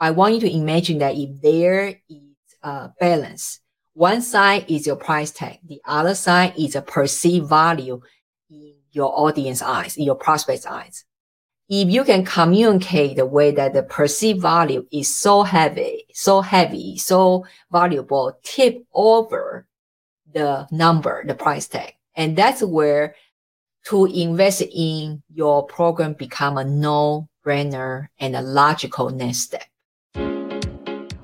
I want you to imagine that if there is a balance, one side is your price tag, the other side is a perceived value in your audience eyes, in your prospect's eyes. If you can communicate the way that the perceived value is so heavy, so heavy, so valuable, tip over the number, the price tag. And that's where to invest in your program become a no-brainer and a logical next step.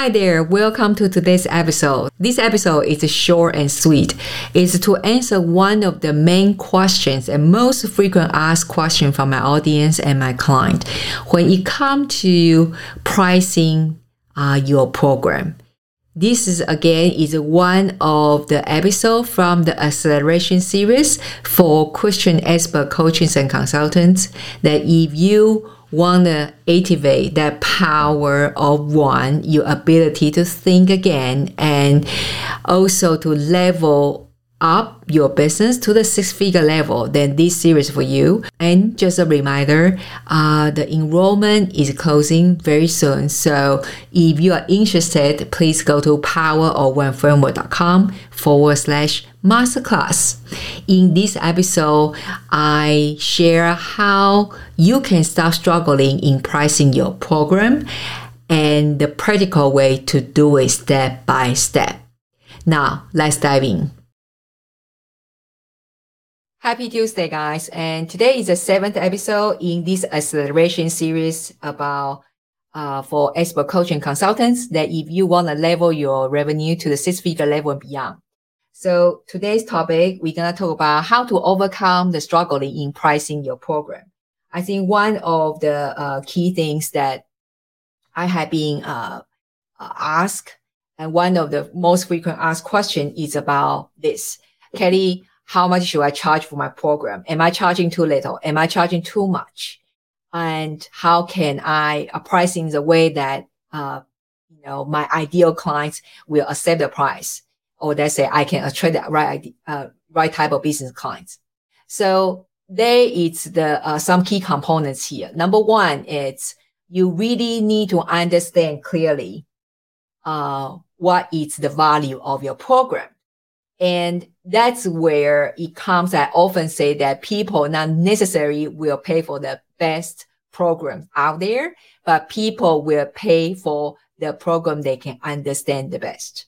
Hi there, welcome to today's episode. This episode is short and sweet. It's to answer one of the main questions and most frequent asked question from my audience and my client when it comes to pricing uh, your program. This is again is one of the episode from the acceleration series for Christian expert coaches and consultants that if you want to activate that power of one, your ability to think again, and also to level up your business to the six figure level, then this series for you. And just a reminder, uh, the enrollment is closing very soon. So if you are interested, please go to powerofoneframework.com forward slash masterclass. In this episode, I share how you can start struggling in pricing your program and the practical way to do it step by step. Now, let's dive in. Happy Tuesday, guys. And today is the seventh episode in this acceleration series about uh, for expert coaching consultants that if you want to level your revenue to the six figure level and beyond. So today's topic, we're going to talk about how to overcome the struggling in pricing your program. I think one of the uh, key things that I have been uh, asked and one of the most frequent asked question is about this. Kelly, how much should I charge for my program? Am I charging too little? Am I charging too much? And how can I uh, price in the way that, uh, you know, my ideal clients will accept the price or they say I can attract the right, uh, right type of business clients. So there is the, uh, some key components here. Number one is you really need to understand clearly, uh, what is the value of your program. And that's where it comes. I often say that people not necessarily will pay for the best programs out there, but people will pay for the program they can understand the best.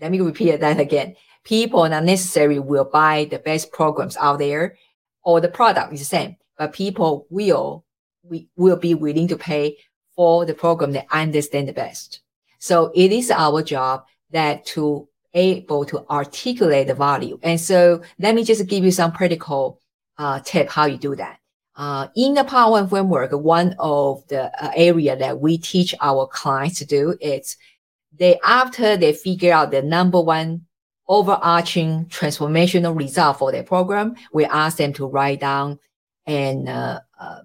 Let me repeat that again. People not necessarily will buy the best programs out there or the product is the same, but people will, we will be willing to pay for the program they understand the best. So it is our job that to able to articulate the value. And so let me just give you some practical uh, tip how you do that. Uh, in the Power One framework, one of the uh, area that we teach our clients to do is they after they figure out the number one overarching transformational result for their program, we ask them to write down and uh, uh,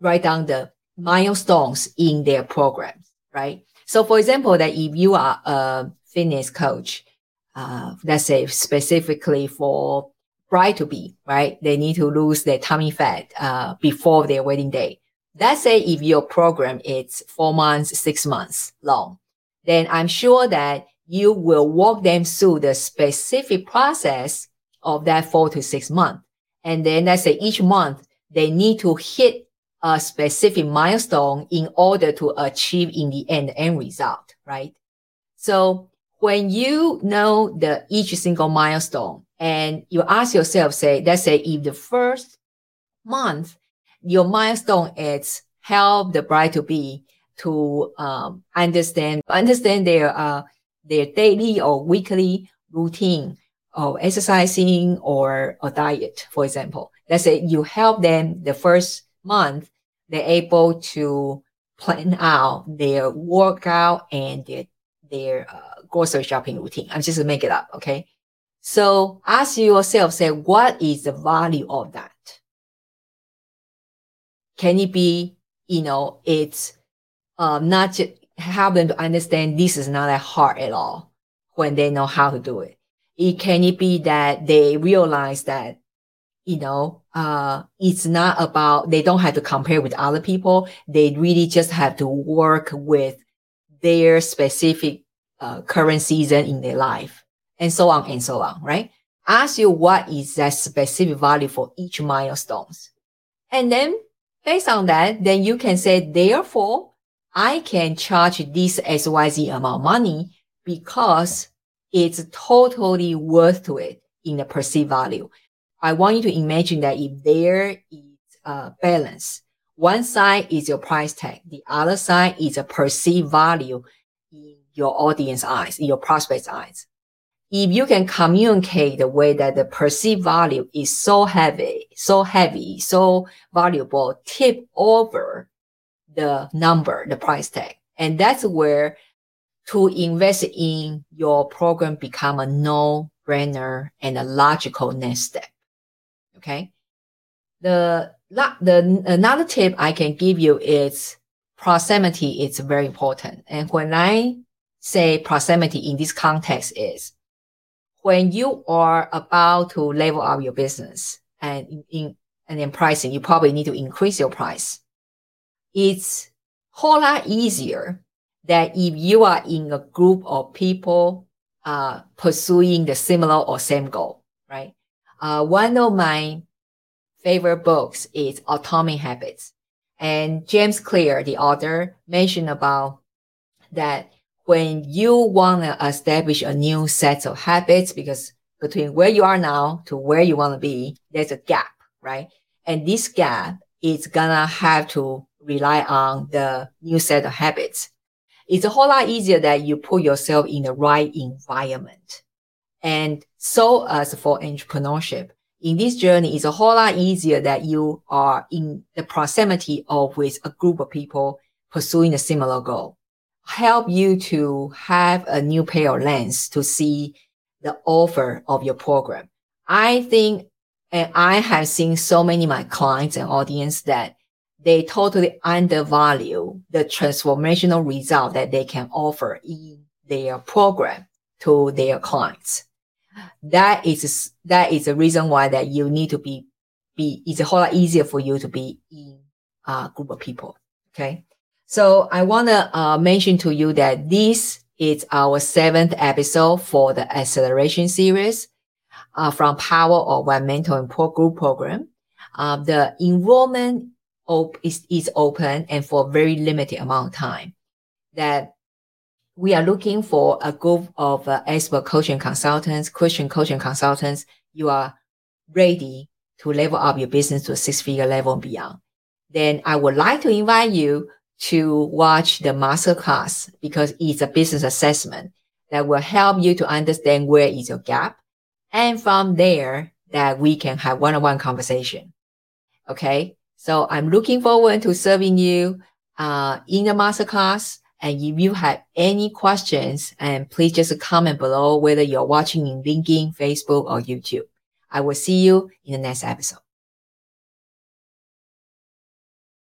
write down the milestones in their programs, right? So, for example, that if you are a fitness coach, uh, let's say specifically for bride to be, right? They need to lose their tummy fat uh, before their wedding day. Let's say if your program is four months, six months long, then I'm sure that you will walk them through the specific process of that four to six months. And then let's say each month they need to hit a specific milestone in order to achieve in the end, end result, right? So when you know the each single milestone and you ask yourself, say, let's say if the first month, your milestone is help the bride to be to um, understand understand their uh, their daily or weekly routine of exercising or a diet, for example. Let's say you help them the first month, they're able to plan out their workout and their their uh, grocery shopping routine. I'm just make it up, okay? So ask yourself, say, what is the value of that? Can it be, you know, it's um, not just help them to understand this is not that hard at all when they know how to do it. It can it be that they realize that, you know, uh, it's not about, they don't have to compare with other people. They really just have to work with their specific uh, current season in their life and so on and so on, right? Ask you what is that specific value for each milestones. And then based on that, then you can say, therefore, I can charge this XYZ amount of money because it's totally worth to it in the perceived value. I want you to imagine that if there is a balance, one side is your price tag, the other side is a perceived value in your audience eyes, in your prospect's eyes. If you can communicate the way that the perceived value is so heavy, so heavy, so valuable, tip over the number, the price tag. And that's where to invest in your program become a no brainer and a logical next step. Okay. The, the, another tip I can give you is proximity is very important. And when I say proximity in this context is when you are about to level up your business and in, in and in pricing, you probably need to increase your price it's whole lot easier that if you are in a group of people uh, pursuing the similar or same goal, right? Uh, one of my favorite books is Atomic Habits. And James Clear, the author, mentioned about that when you want to establish a new set of habits, because between where you are now to where you want to be, there's a gap, right? And this gap is gonna have to rely on the new set of habits. It's a whole lot easier that you put yourself in the right environment. And so as for entrepreneurship, in this journey, it's a whole lot easier that you are in the proximity of with a group of people pursuing a similar goal. Help you to have a new pair of lens to see the offer of your program. I think, and I have seen so many my clients and audience that they totally undervalue the transformational result that they can offer in their program to their clients. That is, that is the reason why that you need to be, be, it's a whole lot easier for you to be in a group of people. Okay. So I want to uh, mention to you that this is our seventh episode for the acceleration series uh, from Power of One Mentor and Pro Group program. Uh, the enrollment op- is, is open and for a very limited amount of time. That we are looking for a group of uh, expert coaching consultants, Christian coaching consultants. You are ready to level up your business to a six figure level and beyond. Then I would like to invite you to watch the masterclass because it's a business assessment that will help you to understand where is your gap. And from there, that we can have one-on-one conversation. Okay. So I'm looking forward to serving you uh, in the masterclass. And if you have any questions, and please just comment below whether you're watching in LinkedIn, Facebook, or YouTube. I will see you in the next episode.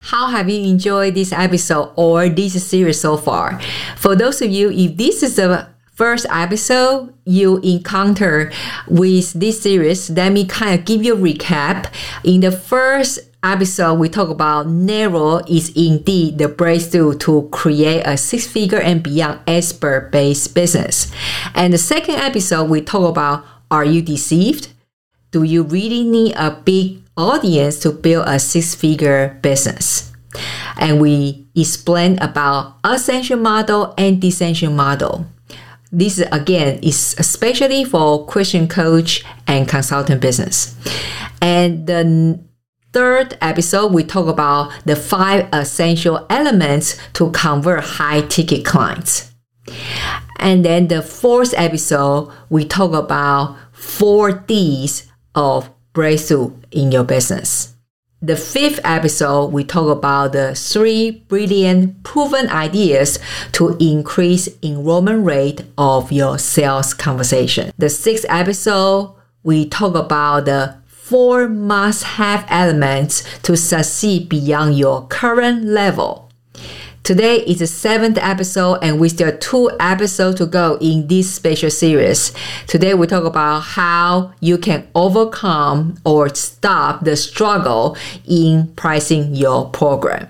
How have you enjoyed this episode or this series so far? For those of you, if this is the first episode you encounter with this series, let me kind of give you a recap. In the first episode, we talk about narrow is indeed the breakthrough to create a six figure and beyond expert based business. And the second episode, we talk about are you deceived? Do you really need a big audience to build a six figure business? And we explain about ascension model and descension model. This again is especially for Christian coach and consultant business. And the third episode, we talk about the five essential elements to convert high ticket clients. And then the fourth episode, we talk about four D's of breakthrough in your business. The fifth episode, we talk about the three brilliant proven ideas to increase enrollment rate of your sales conversation. The sixth episode, we talk about the four must have elements to succeed beyond your current level. Today is the seventh episode, and we still have two episodes to go in this special series. Today, we talk about how you can overcome or stop the struggle in pricing your program.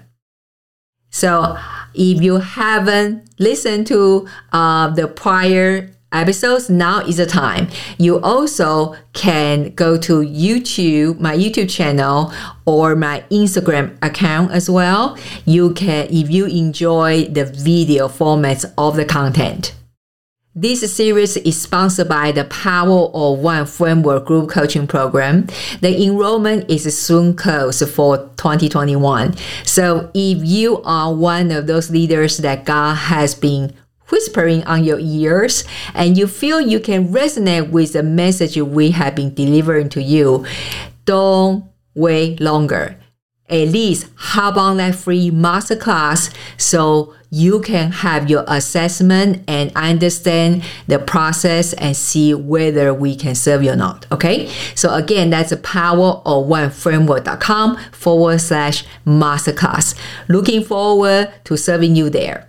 So, if you haven't listened to uh, the prior episodes, now is the time. You also can go to YouTube, my YouTube channel, or my Instagram account as well. You can, if you enjoy the video formats of the content. This series is sponsored by the Power of One Framework Group Coaching Program. The enrollment is soon closed for 2021. So if you are one of those leaders that God has been whispering on your ears and you feel you can resonate with the message we have been delivering to you, don't wait longer. At least hop on that free masterclass so you can have your assessment and understand the process and see whether we can serve you or not. Okay. So again, that's the power of one framework.com forward slash masterclass. Looking forward to serving you there.